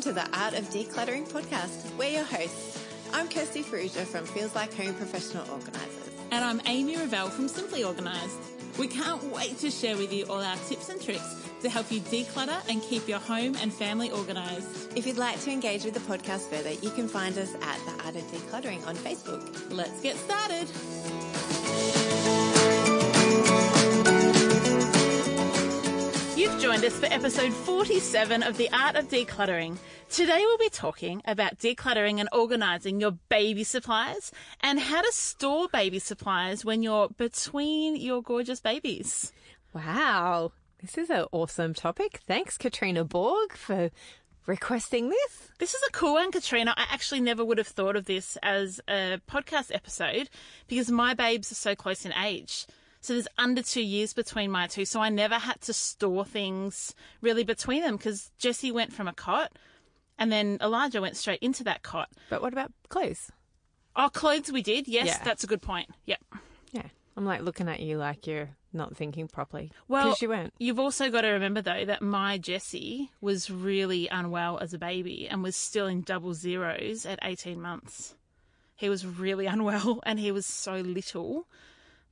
Welcome to the Art of Decluttering podcast. We're your hosts. I'm Kirsty Farrugia from Feels Like Home Professional Organisers. And I'm Amy Revell from Simply Organised. We can't wait to share with you all our tips and tricks to help you declutter and keep your home and family organised. If you'd like to engage with the podcast further, you can find us at The Art of Decluttering on Facebook. Let's get started. You've joined us for episode 47 of The Art of Decluttering. Today we'll be talking about decluttering and organising your baby supplies and how to store baby supplies when you're between your gorgeous babies. Wow, this is an awesome topic. Thanks, Katrina Borg, for requesting this. This is a cool one, Katrina. I actually never would have thought of this as a podcast episode because my babes are so close in age. So there's under two years between my two. So I never had to store things really between them because Jessie went from a cot and then Elijah went straight into that cot. But what about clothes? Oh, clothes we did. Yes, Yeah. that's a good point. Yep. Yeah, I'm like looking at you like you're not thinking properly. Well, because you weren't. You've also got to remember though that my Jessie was really unwell as a baby and was still in double zeros at 18 months. He was really unwell and he was so little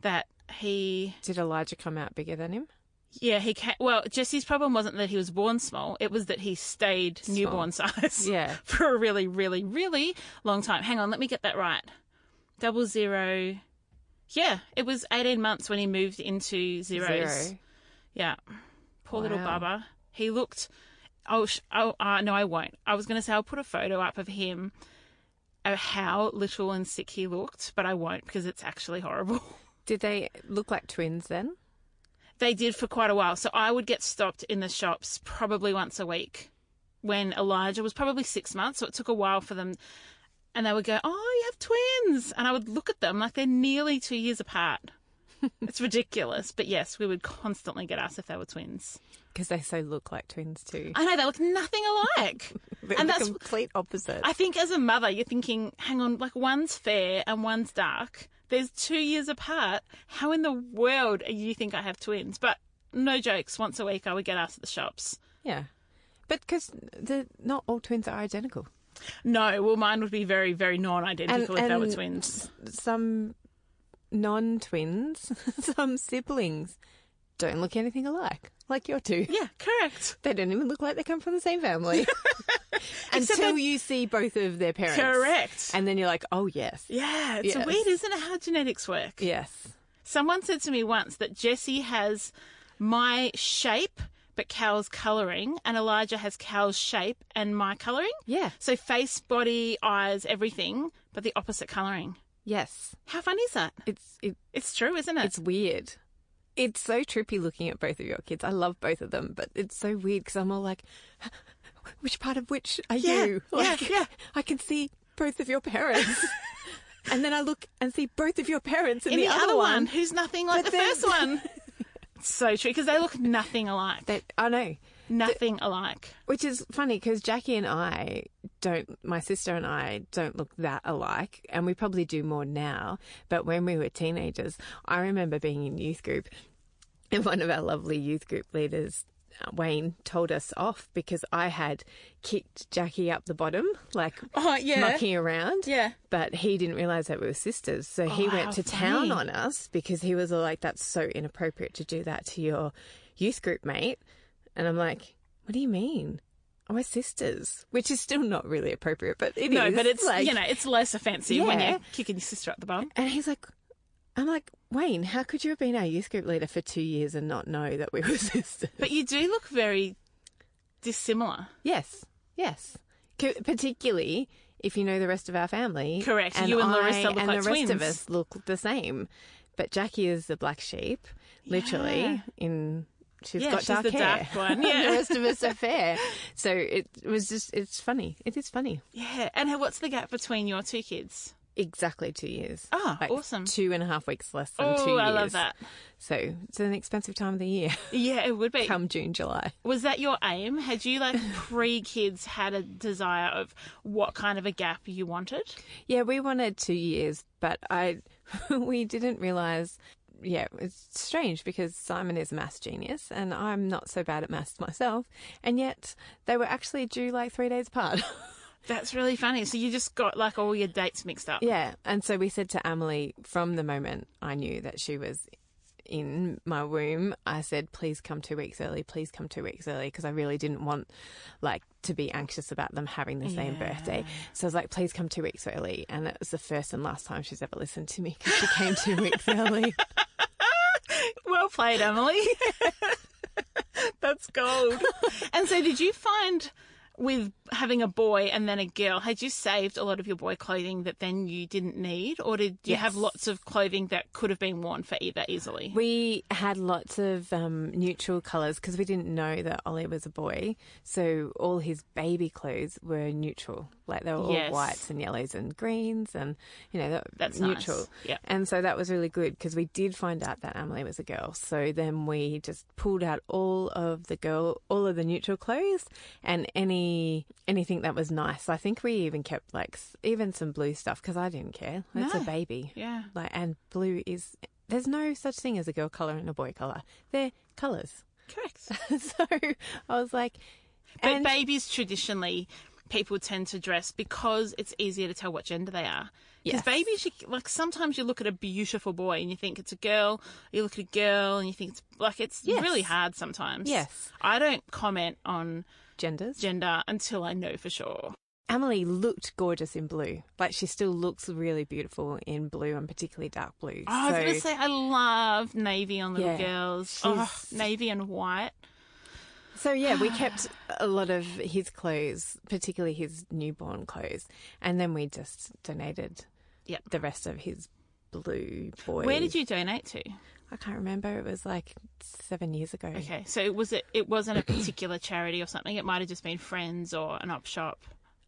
that he Did Elijah come out bigger than him? Yeah, he ca Well, Jesse's problem wasn't that he was born small; it was that he stayed newborn size. Yeah. for a really, really, really long time. Hang on, let me get that right. Double zero. Yeah, it was eighteen months when he moved into zeros. Zero. Yeah, poor little Wow. Bubba. He looked. Oh, sh- oh, uh, no, I won't. I was going to say I'll put a photo up of him, of how little and sick he looked, but I won't because it's actually horrible. Did they look like twins then? They did for quite a while. So I would get stopped in the shops probably once a week when Elijah was probably six months. So it took a while for them. And they would go, Oh, you have twins. And I would look at them like they're nearly two years apart. it's ridiculous. But yes, we would constantly get asked if they were twins. Because they so look like twins too. I know, they look nothing alike. They're and the that's complete opposite. I think as a mother, you're thinking, hang on, like one's fair and one's dark. There's two years apart. How in the world do you think I have twins? But no jokes. Once a week, I would get asked at the shops. yeah, but because the not all twins are identical. No, well, mine would be very, very non-identical if they were twins. Some non-twins, some siblings don't look anything alike, like your two. Yeah, correct. They don't even look like they come from the same family. Until you see both of their parents. Correct. And then you're like, oh, yes. Yeah, it's Yes. weird, isn't it, how genetics work? Yes. Someone said to me once that Jesse has my shape, but Cal's colouring, and Elijah has Cal's shape and my colouring. Yeah. So face, body, eyes, everything, but the opposite colouring. Yes. How fun is that? It's it, It's true, isn't it? it's weird. It's so trippy looking at both of your kids. I love both of them, but it's so weird because I'm all like, which part of which are Yeah, you? yeah, Like, yeah. I can see both of your parents. and then I look and see both of your parents in, in the, other, one. who's nothing like the first one. So true because they look nothing alike. That I know. nothing alike. Which is funny because Jackie and I don't, my sister and I don't look that alike, and we probably do more now. But when we were teenagers, I remember being in youth group, and one of our lovely youth group leaders, uh, Wayne, told us off because I had kicked Jackie up the bottom, like Oh, yeah. mucking around. Yeah. But he didn't realize that we were sisters. So he Oh, how went to town on us because he was like, that's so inappropriate to do that to your youth group mate. And I'm like, what do you mean? Oh, we're sisters, which is still not really appropriate, but it is. No, but it's like, you know it's less offensive when you're kicking your sister up the bum. And he's like, I'm like, Wayne, how could you have been our youth group leader for two years and not know that we were sisters? But you do look very dissimilar. Yes, yes. Co- particularly if you know the rest of our family. Correct. And You and Larissa I look and like the rest of us look the same. But Jackie is the black sheep, literally. Yeah. In she's Yeah, got she's dark the hair. dark one, the rest of us are fair. So it was just it's funny. It is funny. Yeah. And what's the gap between your two kids? Exactly two years. Ah, awesome. Two and a half weeks less than two Oh, years. Oh, I love that. So it's an expensive time of the year. Yeah, it would be. Come June, July. Was that your aim? Had you, like, pre kids, had a desire of what kind of a gap you wanted? Yeah, we wanted two years, but I we didn't realize. Yeah, it's strange because Simon is a maths genius and I'm not so bad at maths myself, and yet they were actually due like three days apart. That's really funny. So you just got, like, all your dates mixed up. yeah, and so we said to Emily from the moment I knew that she was in my womb, I said, please come two weeks early, please come two weeks early, because I really didn't want like to be anxious about them having the same Yeah. birthday. So I was like, please come two weeks early. And it was the first and last time she's ever listened to me because she came two weeks early. Well played, Emily. That's gold. and so, did you find with having a boy and then a girl, had you saved a lot of your boy clothing that then you didn't need, or did you have lots of clothing that could have been worn for either easily? We had lots of um, neutral colours because we didn't know that Ollie was a boy. So all his baby clothes were neutral. Like they were all Yes. whites and yellows and greens and, you know, That's neutral. nice. Yeah. And so that was really good because we did find out that Emily was a girl. So then we just pulled out all of the girl, all of the neutral clothes and any anything that was nice. I think we even kept like even some blue stuff because I didn't care. It's a baby. Yeah. Like and blue is there's no such thing as a girl color and a boy color. They're colors. Correct. so I was like, But and babies traditionally, people tend to dress because it's easier to tell what gender they are. Because Yes. babies, you, like sometimes you look at a beautiful boy and you think it's a girl. You look at a girl and you think it's like it's Yes. really hard sometimes. Yes. I don't comment on genders. gender until I know for sure. Emily looked gorgeous in blue. Like she still looks really beautiful in blue and particularly dark blue. Oh, I was going to say I love navy on little Yeah. girls. Oh, navy and white. So yeah, we kept a lot of his clothes, particularly his newborn clothes, and then we just donated Yep. the rest of his blue boy. Where did you donate to? I can't remember. It was like seven years ago. Okay, so was it? It wasn't a particular charity or something. It might have just been friends or an op shop.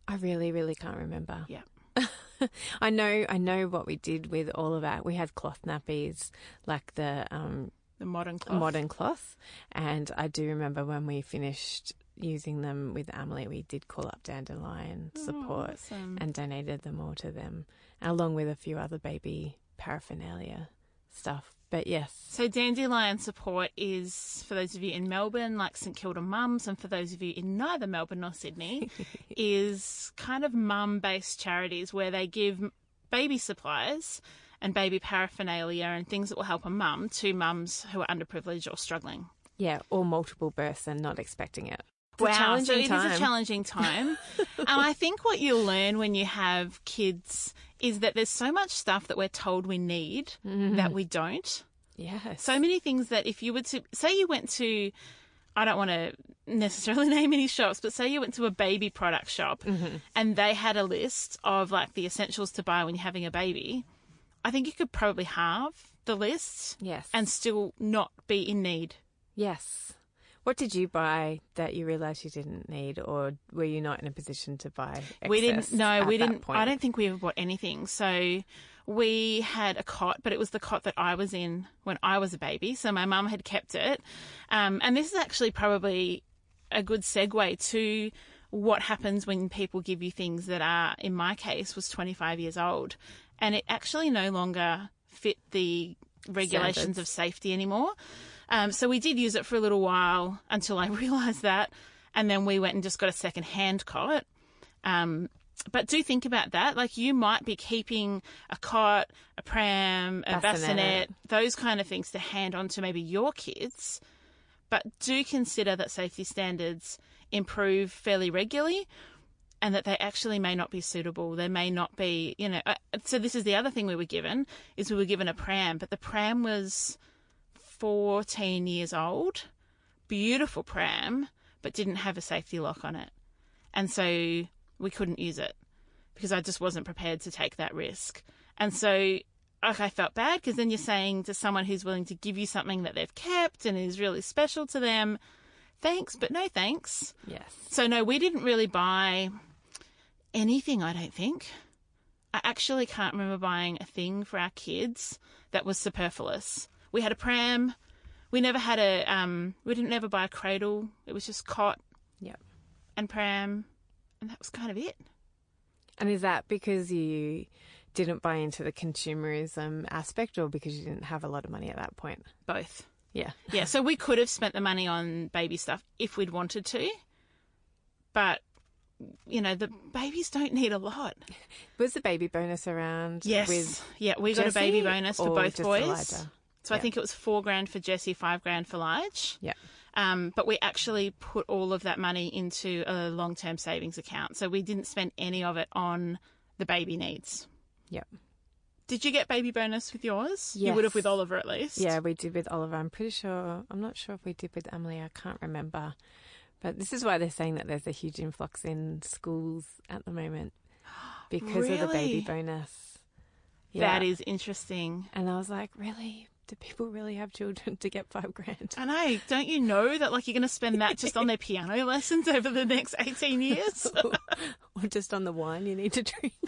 I really, really can't remember. Yeah. I know, I know what we did with all of our. We had cloth nappies, like the um, The modern cloth. modern cloth, and I do remember when we finished using them with Emily, we did call up Dandelion oh, Support Oh, awesome. and donated them all to them, along with a few other baby paraphernalia stuff. But yes, So Dandelion Support is for those of you in Melbourne, like St Kilda Mums, and for those of you in neither Melbourne nor Sydney, is kind of mum-based charities where they give baby supplies and baby paraphernalia and things that will help a mum to mums who are underprivileged or struggling. yeah, or multiple births and not expecting it. It's wow, challenging so it is time. a challenging time. and I think what you learn when you have kids is that there's so much stuff that we're told we need Mm-hmm. that we don't. Yeah. So many things that if you were to say you went to I don't want to necessarily name any shops, but say you went to a baby product shop Mm-hmm. and they had a list of like the essentials to buy when you're having a baby. I think you could probably halve the list yes. and still not be in need. yes. What did you buy that you realised you didn't need, or were you not in a position to buy? we didn't no we didn't Point? i don't think we ever bought anything so we had a cot but it was the cot that i was in when i was a baby so my mum had kept it um, and this is actually probably a good segue to what happens when people give you things that are in my case was 25 years old and it actually no longer fit the regulations Standards. of safety anymore um, so we did use it for a little while until i realised that and then we went and just got a second hand cot um, but do think about that. Like you might be keeping a cot, a pram, a Bassinet. bassinet, those kind of things to hand on to maybe your kids. But do consider that safety standards improve fairly regularly and that they actually may not be suitable. They may not be, you know. Uh, so this is the other thing we were given is we were given a pram, but the pram was 14 years old, beautiful pram, but didn't have a safety lock on it. And so we couldn't use it because I just wasn't prepared to take that risk. And so like I felt bad because then you're saying to someone who's willing to give you something that they've kept and is really special to them, thanks, but no thanks. Yes. So no, we didn't really buy anything, I don't think. I actually can't remember buying a thing for our kids that was superfluous. We had a pram. We never had a um we didn't ever buy a cradle. It was just cot Yep. and pram and that was kind of it. And is that because you didn't buy into the consumerism aspect or because you didn't have a lot of money at that point? Both. Yeah. Yeah, so we could have spent the money on baby stuff if we'd wanted to. But you know, the babies don't need a lot. Was the baby bonus around Yes. with yeah, we got a baby bonus for both boys. Elijah? So I think it was four grand for Jesse, five grand for Lige. Yeah. Um, but we actually put all of that money into a long term savings account. So we didn't spend any of it on the baby needs. Yep. Did you get baby bonus with yours? You would have with Oliver at least. Yeah, we did with Oliver. I'm pretty sure. I'm not sure if we did with Emily. I can't remember. But this is why they're saying that there's a huge influx in schools at the moment because of the baby Really? bonus. That is interesting. And I was like, really? Do people really have children to get five grand? And I. Don't you know that like you're going to spend that just on their piano lessons over the next 18 years? or just on the wine you need to drink?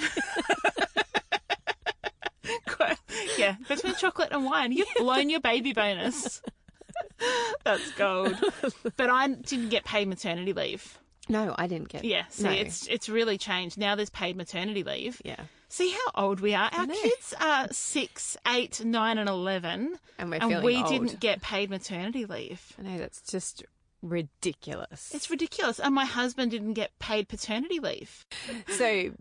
Yeah, between chocolate and wine, you've blown your baby bonus. That's gold. But I didn't get paid maternity leave. No, I didn't get. Yeah, see, no. it's it's really changed. Now there's paid maternity leave. yeah, See how old we are. Our kids are six, eight, nine, and eleven, and we're and we old. didn't get paid maternity leave. I know that's just ridiculous. It's ridiculous. And my husband didn't get paid paternity leave. so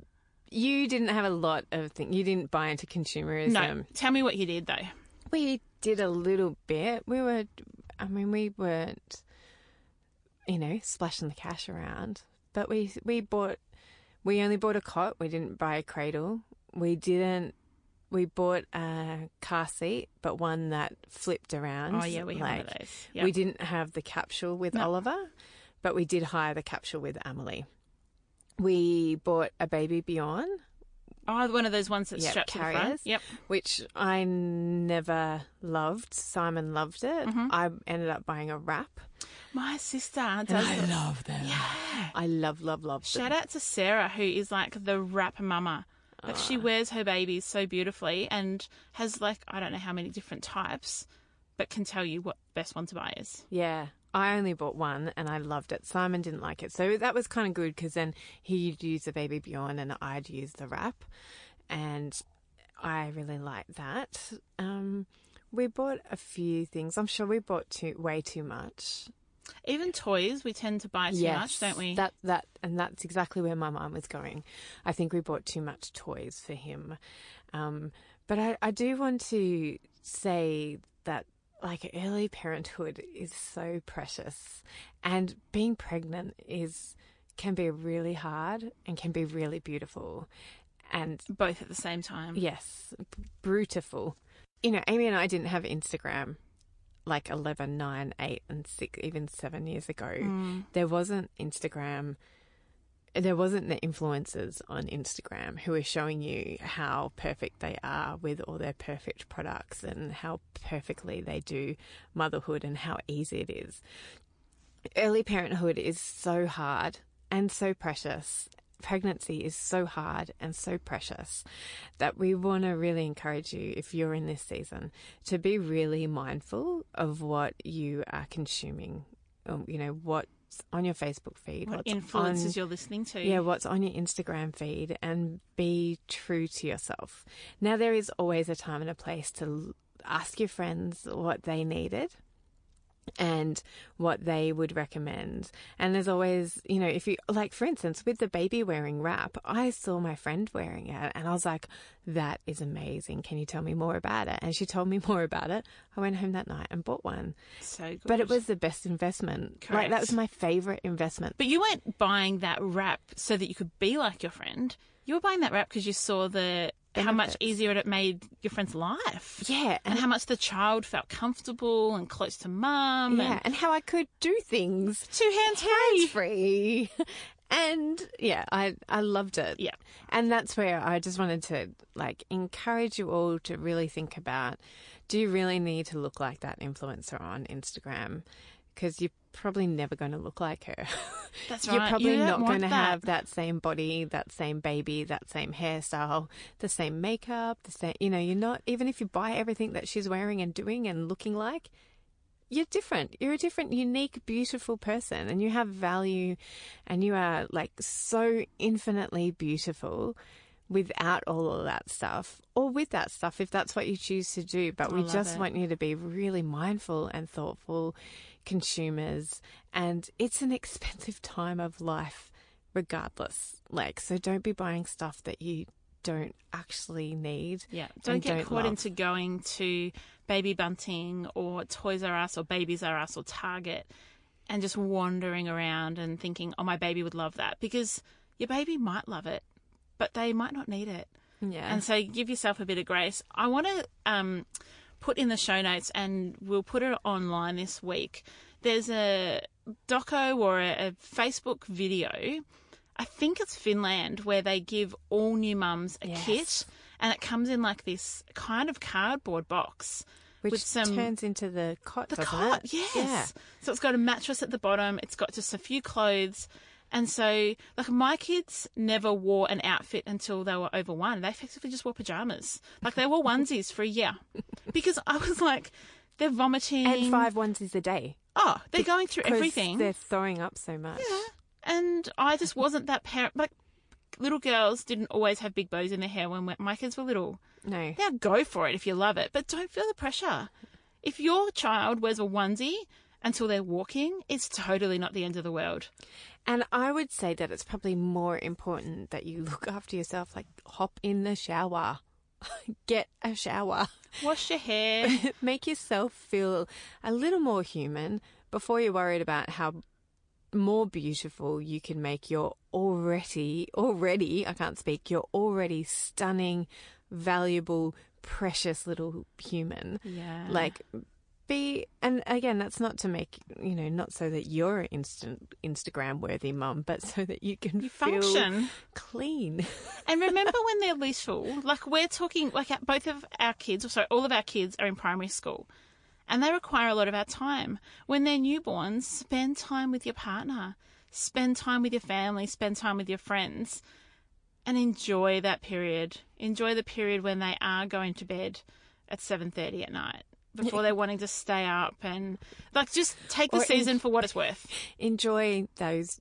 you didn't have a lot of things. You didn't buy into consumerism. No, tell me what you did though. We did a little bit. We were, I mean, we weren't, you know, splashing the cash around. But we we bought, we only bought a cot. We didn't buy a cradle. We didn't. We bought a car seat, but one that flipped around. Oh yeah, we had one of like, those. We didn't have the capsule with No. Oliver, but we did hire the capsule with Amelie. We bought a baby Bjorn, Oh, one of those ones that's Yep, strapped to the front. carriers. Yep. which I never loved. Simon loved it. Mm-hmm. I ended up buying a wrap. My sister does. it. love them. Yeah. I love, love, love them. Shout out to Sarah, who is like the wrap mama. Like she wears her babies so beautifully and has like I don't know how many different types, but can tell you what best one to buy is. Yeah. I only bought one and I loved it. Simon didn't like it. So that was kind of good because then he'd use the baby Bjorn and I'd use the wrap. And I really liked that. Um, we bought a few things. I'm sure we bought too, way too much. Even toys, we tend to buy too much, don't we? That that and that's exactly where my mind was going. I think we bought too much toys for him. Um, but I, I do want to say that like early parenthood is so precious and being pregnant is can be really hard and can be really beautiful. And Both at the same time. Yes, beautiful. You know, Amy and I didn't have Instagram like 11, 9, 8, and 6, even 7 years ago. Mm. There wasn't Instagram. There wasn't the influencers on Instagram who are showing you how perfect they are with all their perfect products and how perfectly they do motherhood and how easy it is. Early parenthood is so hard and so precious. Pregnancy is so hard and so precious that we want to really encourage you, if you're in this season, to be really mindful of what you are consuming. Um, you know, what's on your Facebook feed, What influences on, you're listening to? yeah, what's on your Instagram feed and be true to yourself. Now, there is always a time and a place to ask your friends what they needed and what they would recommend. And there's always, you know, if you, like, for instance, with the baby wearing wrap, I saw my friend wearing it and I was like, that is amazing. Can you tell me more about it? And she told me more about it. I went home that night and bought one. So good. But it was the best investment. Like, that was my favorite investment. But you weren't buying that wrap so that you could be like your friend. You were buying that wrap because you saw the how much easier it made your friend's life. Yeah. And how much the child felt comfortable and close to mum. Yeah, And and how I could do things two hands free. hands free. And yeah, I I loved it. Yeah. And that's where I just wanted to like encourage you all to really think about do you really need to look like that influencer on Instagram? Because you're probably never going to look like her. That's right. You're probably You don't going to have that same body, that same baby, that same hairstyle, the same makeup, the same, you know, you're not, even if you buy everything that she's wearing and doing and looking like, you're different. You're a different, unique, beautiful person and you have value and you are like so infinitely beautiful without all of that stuff or with that stuff if that's what you choose to do. But I we just it. want you to be really mindful and thoughtful consumers. And it's an expensive time of life regardless. Like, so don't be buying stuff that you don't actually need. Yeah, don't get don't caught love. into going to Baby Bunting or Toys R Us or Babies R Us or Target and just wandering around and thinking, oh, my baby would love that because your baby might love it, but they might not need it. Yeah. And so give yourself a bit of grace. I want to um, put in the show notes and we'll put it online this week. There's a doco or a, a Facebook video. I think it's Finland where they give all new mums a Yes. kit and it comes in like this kind of cardboard box Which with some turns into the cot, the cot, it? yes. Yeah. So it's got a mattress at the bottom. It's got just a few clothes. And so, like, my kids never wore an outfit until they were over one. They effectively just wore pajamas. Like, they wore onesies for a year. Because I was like, they're vomiting. And five onesies a day. Oh, they're going through everything. They're throwing up so much. Yeah. And I just wasn't that parent. Like, little girls didn't always have big bows in their hair when my kids were little. No. Now go for it if you love it, but don't feel the pressure. If your child wears a onesie until they're walking, it's totally not the end of the world. And I would say that it's probably more important that you look after yourself, like hop in the shower, get a shower, Wash your hair. make yourself feel a little more human before you're worried about how more beautiful you can make your already, already, I can't speak, your already stunning, valuable, precious little human. Yeah. Like, be, and again, that's not to make, you know, not so that you're an instant Instagram worthy mum, but so that you can You feel function. clean. And remember when they're little, like we're talking, like both of our kids, or sorry, all of our kids are in primary school and they require a lot of our time. When they're newborns, spend time with your partner, spend time with your family, spend time with your friends, and enjoy that period. Enjoy the period when they are going to bed at 7.30 at night before they're wanting to stay up and like just take the Or en- season for what it's worth. Enjoy those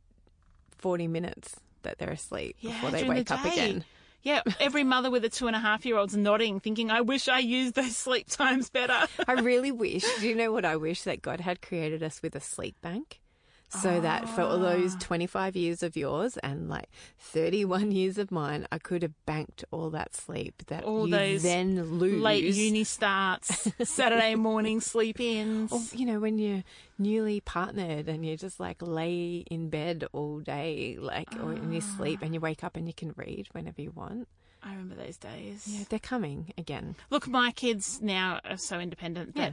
40 minutes that they're asleep before they wake the up again. Yeah, every mother with a two and a half year old's nodding, thinking, I wish I used those sleep times better. I really wish, do you know what I wish? That God had created us with a sleep bank. So that for all those Ah. 25 years of yours and like 31 years of mine, I could have banked all that sleep that All you those then lose. Late uni starts, Saturday morning sleep ins. Or, you know, when you're newly partnered and you just like lay in bed all day, like, or in your sleep and you wake up and you can read whenever you want. I remember those days. Yeah, they're coming again. Look, my kids now are so independent that Yeah.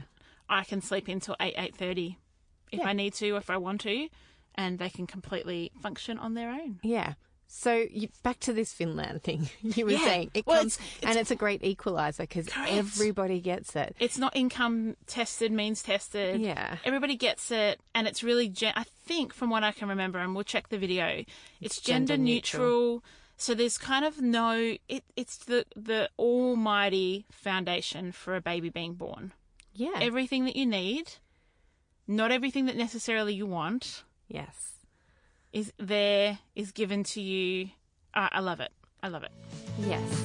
I can sleep until 8, 8.30 if Yeah. I need to, if I want to, and they can completely function on their own. Yeah. So you, back to this Finland thing you were Yeah. saying. It Well, comes, it's- and it's a great equalizer because everybody gets it. It's not income tested, means tested. Yeah. Everybody gets it, and it's really, gen- I think, from what I can remember, and we'll check the video, it's, gender, gender neutral. neutral. So there's kind of no, it, it's the, the almighty foundation for a baby being born. Yeah. Everything that you need, not everything that necessarily you want, yes. is there, is given to you. I I love it. I love it. Yes.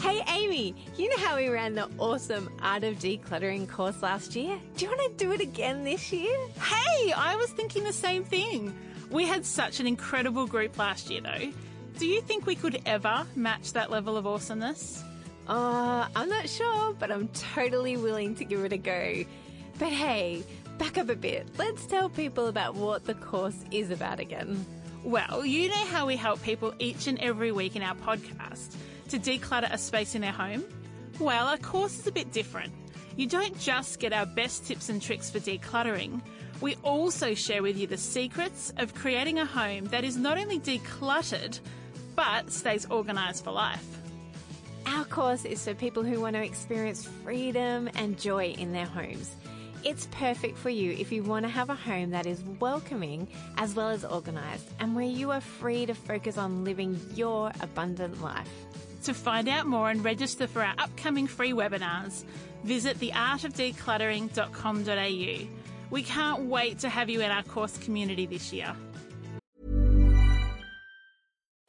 Hey Amy, you know how we ran the awesome Art of Decluttering course last year? Do you want to do it again this year? Hey, I was thinking the same thing. We had such an incredible group last year, though. Do you think we could ever match that level of awesomeness? Uh, I'm not sure, but I'm totally willing to give it a go. But hey, back up a bit. Let's tell people about what the course is about again. Well, you know how we help people each and every week in our podcast to declutter a space in their home? Well, our course is a bit different. You don't just get our best tips and tricks for decluttering. We also share with you the secrets of creating a home that is not only decluttered, but stays organised for life. Our course is for people who want to experience freedom and joy in their homes. It's perfect for you if you want to have a home that is welcoming as well as organised and where you are free to focus on living your abundant life. To find out more and register for our upcoming free webinars, visit theartofdecluttering.com.au. We can't wait to have you in our course community this year.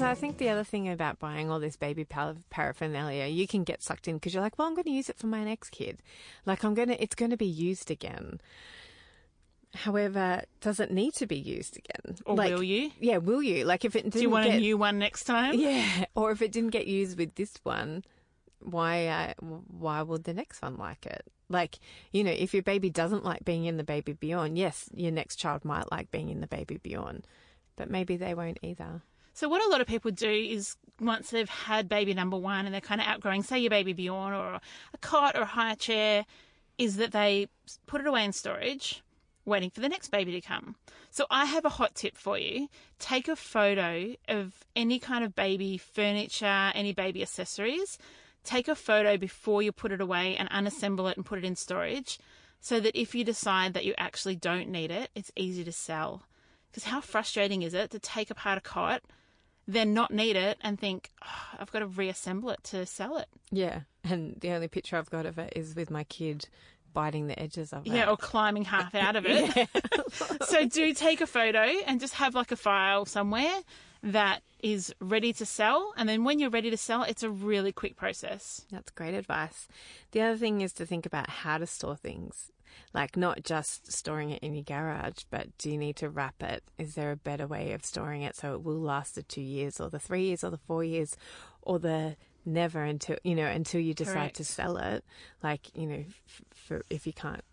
Because I think the other thing about buying all this baby paraphernalia, you can get sucked in because you're like, well, I'm going to use it for my next kid. Like I'm going to, it's going to be used again. However, does it need to be used again? Or like, will you? Yeah, will you? Like if it didn't Do you want get, a new one next time? Yeah, or if it didn't get used with this one, why uh, why would the next one like it? Like, you know, if your baby doesn't like being in the baby Bjorn, yes, your next child might like being in the baby Bjorn, but maybe they won't either. So what a lot of people do is once they've had baby number one and they're kind of outgrowing, say your baby Bjorn or a cot or a high chair, is that they put it away in storage, waiting for the next baby to come. So I have a hot tip for you. Take a photo of any kind of baby furniture, any baby accessories. Take a photo before you put it away and unassemble it and put it in storage so that if you decide that you actually don't need it, it's easy to sell. Because how frustrating is it to take apart a cot, then not need it, and think, oh, I've got to reassemble it to sell it? Yeah, and the only picture I've got of it is with my kid biting the edges of it. Yeah, or climbing half out of it. so do take a photo and just have like a file somewhere that is ready to sell. And then when you're ready to sell, it's a really quick process. That's great advice. The other thing is to think about how to store things. Like, not just storing it in your garage, but do you need to wrap it? Is there a better way of storing it so it will last the two years, or the three years, or the four years, or the never until, you know, until you decide Correct. to sell it? Like, you know, f- for if you can't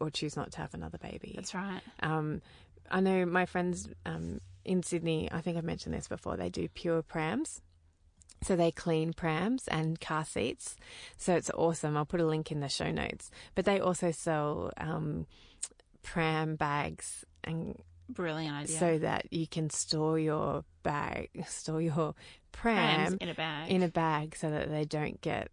or choose not to have another baby. That's right. Um, I know my friends um, in Sydney, I think I've mentioned this before, they do pure prams. So they clean prams and car seats. So it's awesome. I'll put a link in the show notes. But they also sell um, pram bags and Brilliant idea. so that you can store your bag, store your Prams pram in a bag. in a bag so that they don't get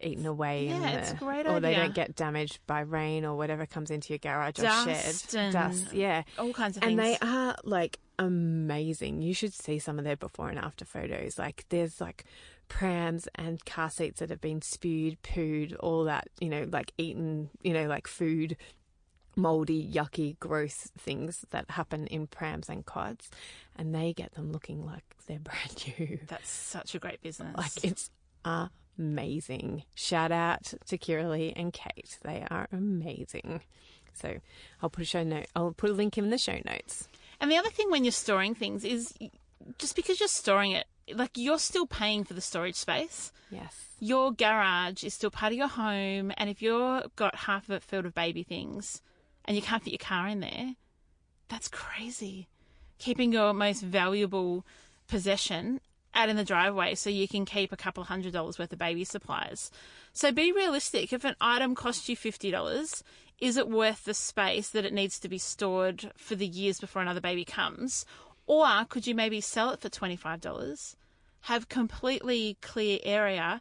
eaten away in Yeah, the, it's great or they don't get damaged by rain or whatever comes into your garage or Dust shed and dust yeah all kinds of and things. they are like amazing you should see some of their before and after photos like there's like prams and car seats that have been spewed pooed all that you know like eaten you know like food moldy, yucky, gross things that happen in prams and cots, and they get them looking like they're brand new. That's such a great business. Like it's amazing. Shout out to Kiralee and Kate. They are amazing. So I'll put a show note. I'll put a link in the show notes. And the other thing when you're storing things is just because you're storing it, like you're still paying for the storage space. Yes. Your garage is still part of your home, and if you've got half of it filled with baby things and you can't fit your car in there, that's crazy. Keeping your most valuable possession out in the driveway so you can keep a couple hundred dollars worth of baby supplies. So be realistic. If an item costs you $50, is it worth the space that it needs to be stored for the years before another baby comes? Or could you maybe sell it for $25, have completely clear area,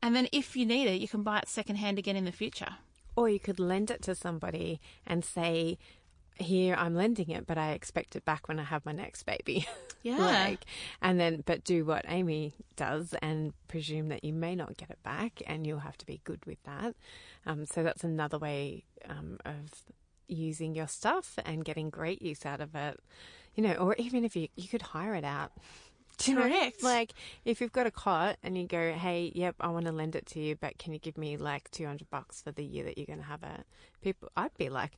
and then if you need it, you can buy it secondhand again in the future? Or you could lend it to somebody and say, here I'm lending it, but I expect it back when I have my next baby. Yeah. like, and then, but do what Amy does and presume that you may not get it back and you'll have to be good with that. Um, so that's another way um, of using your stuff and getting great use out of it. You know, or even if you, you could hire it out. Do you know? Correct. Like, if you've got a cot and you go, hey, yep, I want to lend it to you, but can you give me like 200 bucks for the year that you're going to have it? People, I'd be like,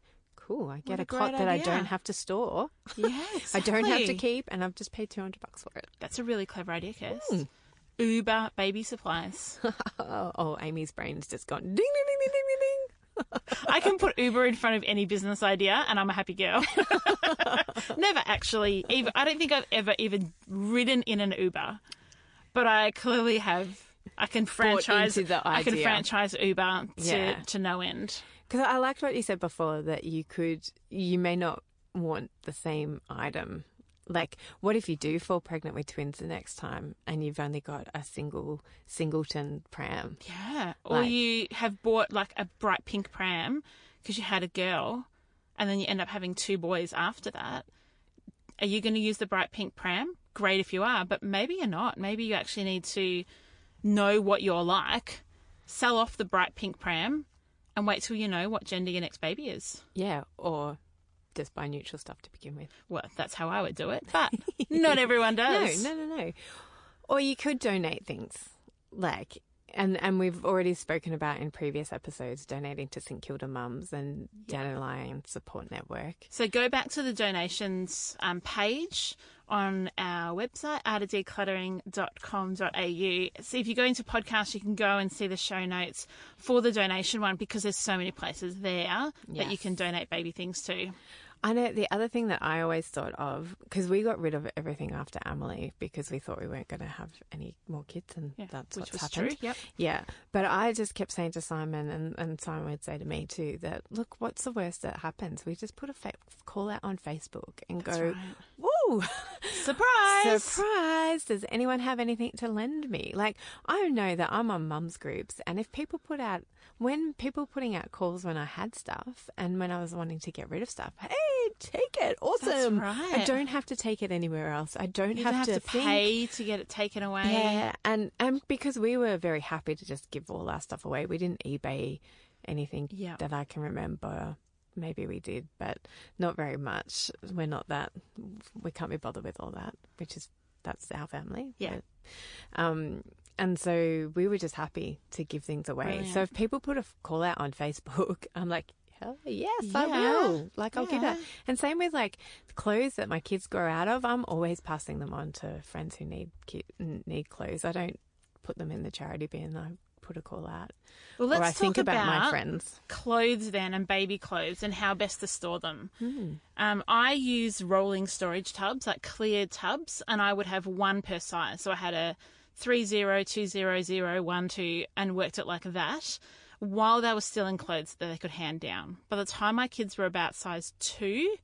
cool, I get a a cot that I don't have to store. Yeah, I don't have to keep, and I've just paid 200 bucks for it. That's a really clever idea, Kirst. Hmm. Uber baby supplies. Oh, Amy's brain's just gone ding, ding, ding, ding, ding, ding. I can put Uber in front of any business idea and I'm a happy girl. Never actually, even, I don't think I've ever even ridden in an Uber, but I clearly have. I can franchise. I can franchise Uber to, Yeah. to no end. Because I liked what you said before that you could, you may not want the same item. Like, what if you do fall pregnant with twins the next time and you've only got a single singleton pram? Yeah. Or Like- you have bought like a bright pink pram because you had a girl and then you end up having two boys after that. Are you going to use the bright pink pram? Great if you are, but maybe you're not. Maybe you actually need to know what you're like, sell off the bright pink pram, and wait till you know what gender your next baby is. Yeah, or just buy neutral stuff to begin with. Well, that's how I would do it, but not everyone does. No, no, no, no. Or you could donate things, like, and and we've already spoken about in previous episodes donating to St Kilda Mums and Dandelion Support Network. So go back to the donations um, page on our website, artofdecluttering.com.au. So if you go into podcast, you can go and see the show notes for the donation one because there's so many places there that you can donate baby things to. I know the other thing that I always thought of because we got rid of everything after Emily because we thought we weren't going to have any more kids, and Yeah, that's what's happened. true, yep. Yeah, but I just kept saying to Simon, and, and Simon would say to me too, that look, what's the worst that happens? We just put a fa- call out on Facebook and go, right. "Woo, Surprise! surprise! Does anyone have anything to lend me?" Like I know that I'm on mums groups, and if people put out when people putting out calls when I had stuff and when I was wanting to get rid of stuff, hey, take it, awesome! Right. I don't have to take it anywhere else. I don't have, have to, think- pay to get it taken away. yeah, and and because we were very happy to just give all our stuff away, we didn't eBay anything Yeah. that I can remember. Maybe we did, but not very much. We're not that. We can't be bothered with all that, which is that's our family. Yeah. But, um, and so we were just happy to give things away. So if people put a call out on Facebook, I'm like. Hell yes, I Yeah. will. Like I'll give that. And same with like clothes that my kids grow out of. I'm always passing them on to friends who need need clothes. I don't put them in the charity bin. I put a call out. Well, let's or I talk think about, my friends. clothes then and baby clothes and how best to store them. Hmm. Um, I use rolling storage tubs, like clear tubs, and I would have one per size. So I had a three zero two zero zero one two and worked it like that while they were still in clothes that they could hand down. By the time my kids were about size two,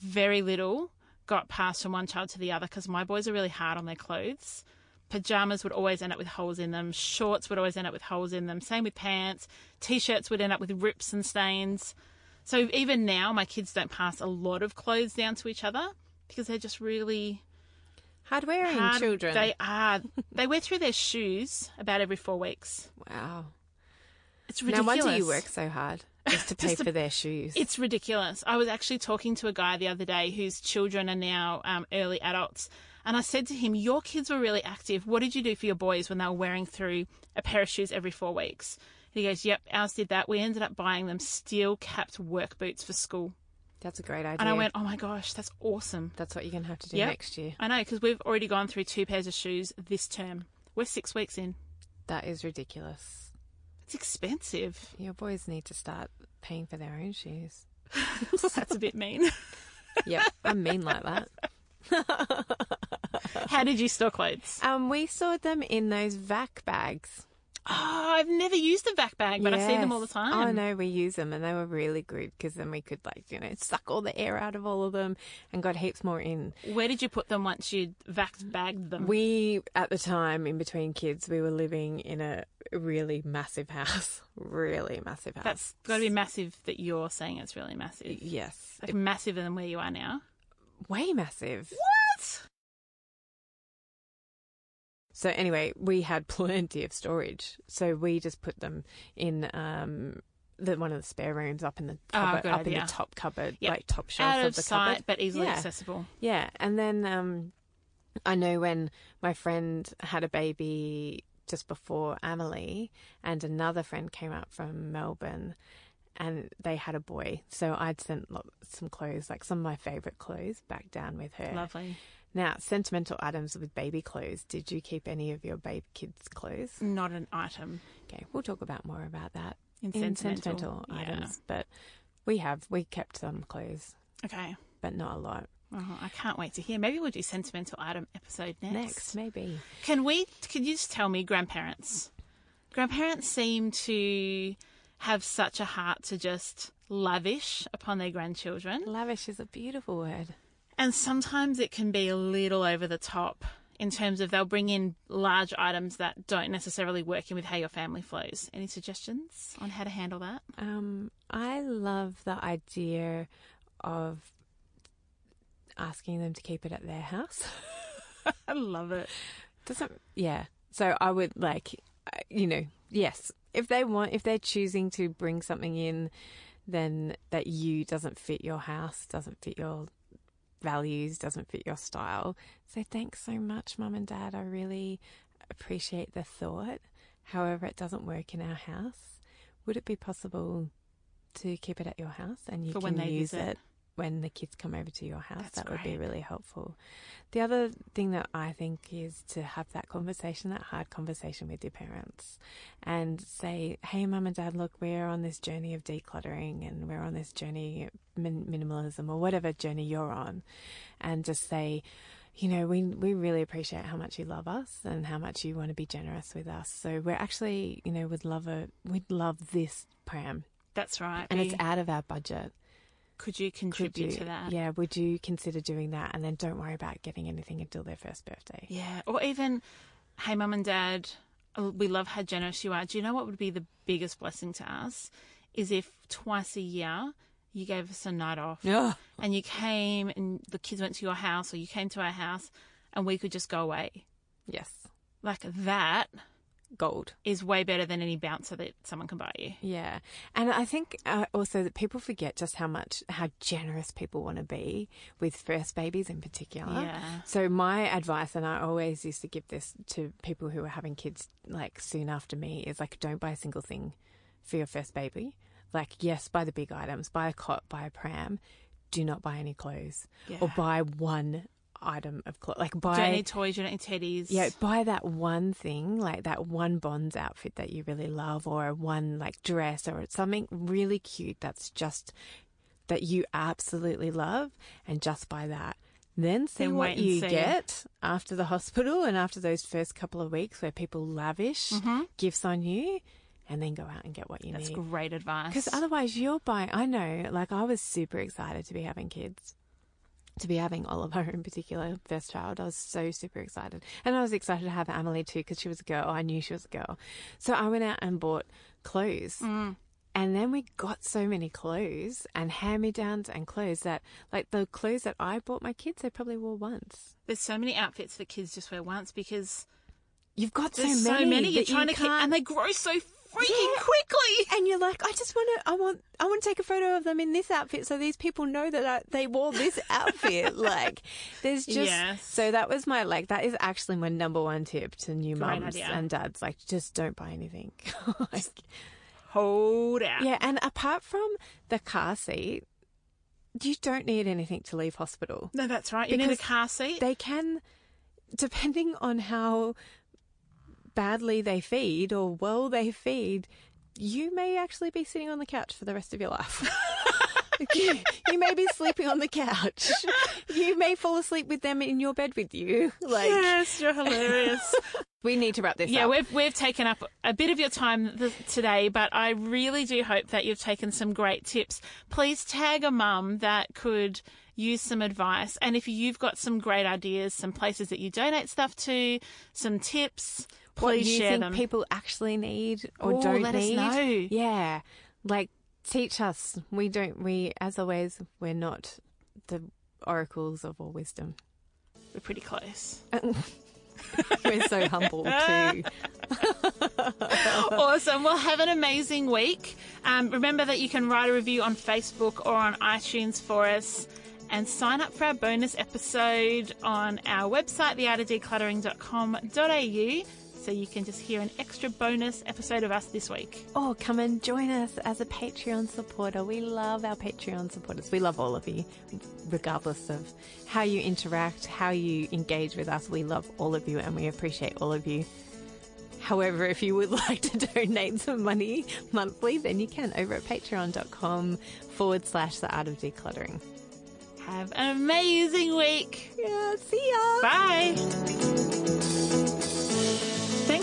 very little got passed from one child to the other because my boys are really hard on their clothes. Pajamas would always end up with holes in them. Shorts would always end up with holes in them. Same with pants. T-shirts would end up with rips and stains. So even now, my kids don't pass a lot of clothes down to each other because they're just really Hard wearing hard. children. They are. they wear through their shoes about every four weeks. wow. It's ridiculous. wonder you work so hard just to pay Just to- for their shoes. It's ridiculous. I was actually talking to a guy the other day whose children are now um, early adults, and I said to him, "Your kids were really active. What did you do for your boys when they were wearing through a pair of shoes every four weeks?" And he goes, "Yep, ours did that. We ended up buying them steel-capped work boots for school." That's a great idea. And I went, "Oh my gosh, that's awesome." That's what you're going to have to do Yep. next year. I know because we've already gone through two pairs of shoes this term. We're six weeks in. That is ridiculous. It's expensive. Your boys need to start paying for their own shoes. That's a bit mean. Yep, I'm mean like that. How did you store clothes? Um, we stored them in those vac bags. Oh, I've never used a vac bag, but I see them all the time. Oh no, we use them, and they were really good because then we could like you know suck all the air out of all of them and got heaps more in. Where did you put them once you'd vac bagged them? We at the time in between kids, we were living in a really massive house. Really massive house. That's got to be massive that you're saying it's really massive. yes, Like massive than where you are now. Way massive. What? So anyway, we had plenty of storage. So we just put them in um, the one of the spare rooms up in the Oh, cupboard, good up in the top cupboard, Yep. like top shelf Out of of the sight, cupboard, but easily Yeah. accessible. Yeah, and then um, I know when my friend had a baby just before Amelie, and another friend came up from Melbourne, and they had a boy. So I'd sent some clothes, like some of my favourite clothes, back down with her. Lovely. Now, sentimental items with baby clothes. Did you keep any of your baby kids' clothes? Not an item Okay, we'll talk about more about that in in sentimental, sentimental Yeah. items. But we have we kept some clothes, Okay. but not a lot. Oh, I can't wait to hear. Maybe we'll do sentimental item episode next. Next, maybe. Can we? Can you just tell me, grandparents? Grandparents seem to have such a heart to just lavish upon their grandchildren, Lavish is a beautiful word. and sometimes it can be a little over the top in terms of they'll bring in large items that don't necessarily work in with how your family flows. Any suggestions on how to handle that? Um, I love the idea of asking them to keep it at their house. I love it. Doesn't yeah. So I would like, uh, you know, yes. If they want, if they're choosing to bring something in, then that you doesn't fit your house, doesn't fit your values, doesn't fit your style. Say thanks so much, mum and dad. I really appreciate the thought. However, it doesn't work in our house. Would it be possible to keep it at your house and you For can when they use visit. it when the kids come over to your house? That's that would be really helpful. The other thing that I think is to have that conversation, that hard conversation with your parents, and say, "Hey, mum and dad, look, we're on this journey of decluttering, and we're on this journey of min- minimalism, or whatever journey you're on," and just say. You know, we we really appreciate how much you love us and how much you want to be generous with us. So we're actually, you know, would love a we'd love this pram, That's right. and it's out of our budget. Could you Could contribute you, to that? yeah, would you consider doing that? And then don't worry about getting anything until their first birthday. Yeah, or even, hey, mum and dad, uh, we love how generous you are. Do you know what would be the biggest blessing to us? Is if twice a year you gave us a night off Yeah. and you came and the kids went to your house or you came to our house and we could just go away. Yes. Like that Gold. is way better than any bouncer that someone can buy you. Yeah. And I think uh, also that people forget just how much, how generous people want to be with first babies in particular. Yeah. So my advice, and I always used to give this to people who are having kids like soon after me, is like don't buy a single thing for your first baby. Like yes, buy the big items, buy a cot, buy a pram. Do not buy any clothes, or buy one item of clothes. Like You buy don't need toys, you don't need teddies. yeah, buy that one thing, like that one Bonds outfit that you really love, or one like dress, or something really cute that's just that you absolutely love, and just buy that. Then see Then what you see. get after the hospital and after those first couple of weeks where people lavish gifts on you, and then go out and get what you Mm-hmm. That's need. great advice. Because otherwise, you're buying. I know, like, I was super excited to be having kids, to be having Oliver in particular, first child. I was so super excited. And I was excited to have Emily too, because she was a girl. I knew she was a girl. So I went out and bought clothes. Mm. And then we got so many clothes and hand me downs and clothes that, like, the clothes that I bought my kids, they probably wore once. There's so many outfits that kids just wear once because You've got so many. so many. You're that you trying to keep, and they grow so freaking Yeah. quickly. and you're like, I just want to, I want, I want to take a photo of them in this outfit, so these people know that I, they wore this outfit. like, there's just, Yes. so that was my like, that is actually my number one tip to new Great mums idea. and dads. Like, just don't buy anything. like, Hold out. yeah, and apart from the car seat, you don't need anything to leave hospital. No, that's right. You need a car seat. They can, depending on how badly they feed or well they feed, you may actually be sitting on the couch for the rest of your life. you, you may be sleeping on the couch. You may fall asleep with them in your bed with you. Like yes, you're hilarious. we need to wrap this yeah, up. we've we've taken up a bit of your time th- today, but I really do hope that you've taken some great tips. Please tag a mum that could use some advice. And if you've got some great ideas, some places that you donate stuff to, some tips, what please you share think them. people actually need or Oh, don't let us need. know. Yeah, like teach us. We don't. We, as always, we're not the oracles of all wisdom. We're pretty close. We're so humble too. awesome. Well, have an amazing week. Um, remember that you can write a review on Facebook or on iTunes for us. And sign up for our bonus episode on our website, theartofdecluttering.com.au, so you can just hear an extra bonus episode of us this week. Or come and join us as a Patreon supporter. We love our Patreon supporters. We love all of you, regardless of how you interact, how you engage with us. We love all of you and we appreciate all of you. However, if you would like to donate some money monthly, then you can over at patreon.com forward slash the art of decluttering. Have an amazing week. Yeah, see ya. Bye.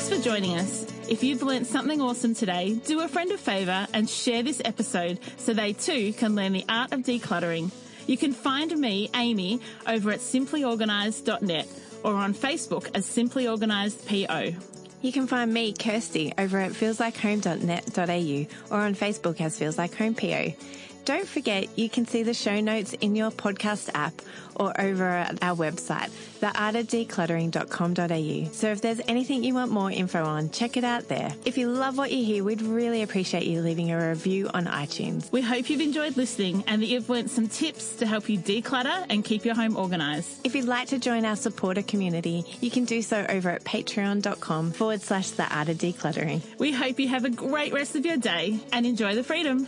Thanks for joining us. If you've learnt something awesome today, do a friend a favour and share this episode so they too can learn the art of decluttering. You can find me, Amy, over at simplyorganised.net or on Facebook as Simply Organised PO. You can find me, Kirsty, over at feelslikehome.net.au or on Facebook as Feels Like Home PO. Don't forget, you can see the show notes in your podcast app or over at our website, theartofdecluttering.com.au. So if there's anything you want more info on, check it out there. If you love what you hear, we'd really appreciate you leaving a review on iTunes. We hope you've enjoyed listening and that you've learnt some tips to help you declutter and keep your home organised. If you'd like to join our supporter community, you can do so over at patreon.com forward slash the art of decluttering. We hope you have a great rest of your day and enjoy the freedom.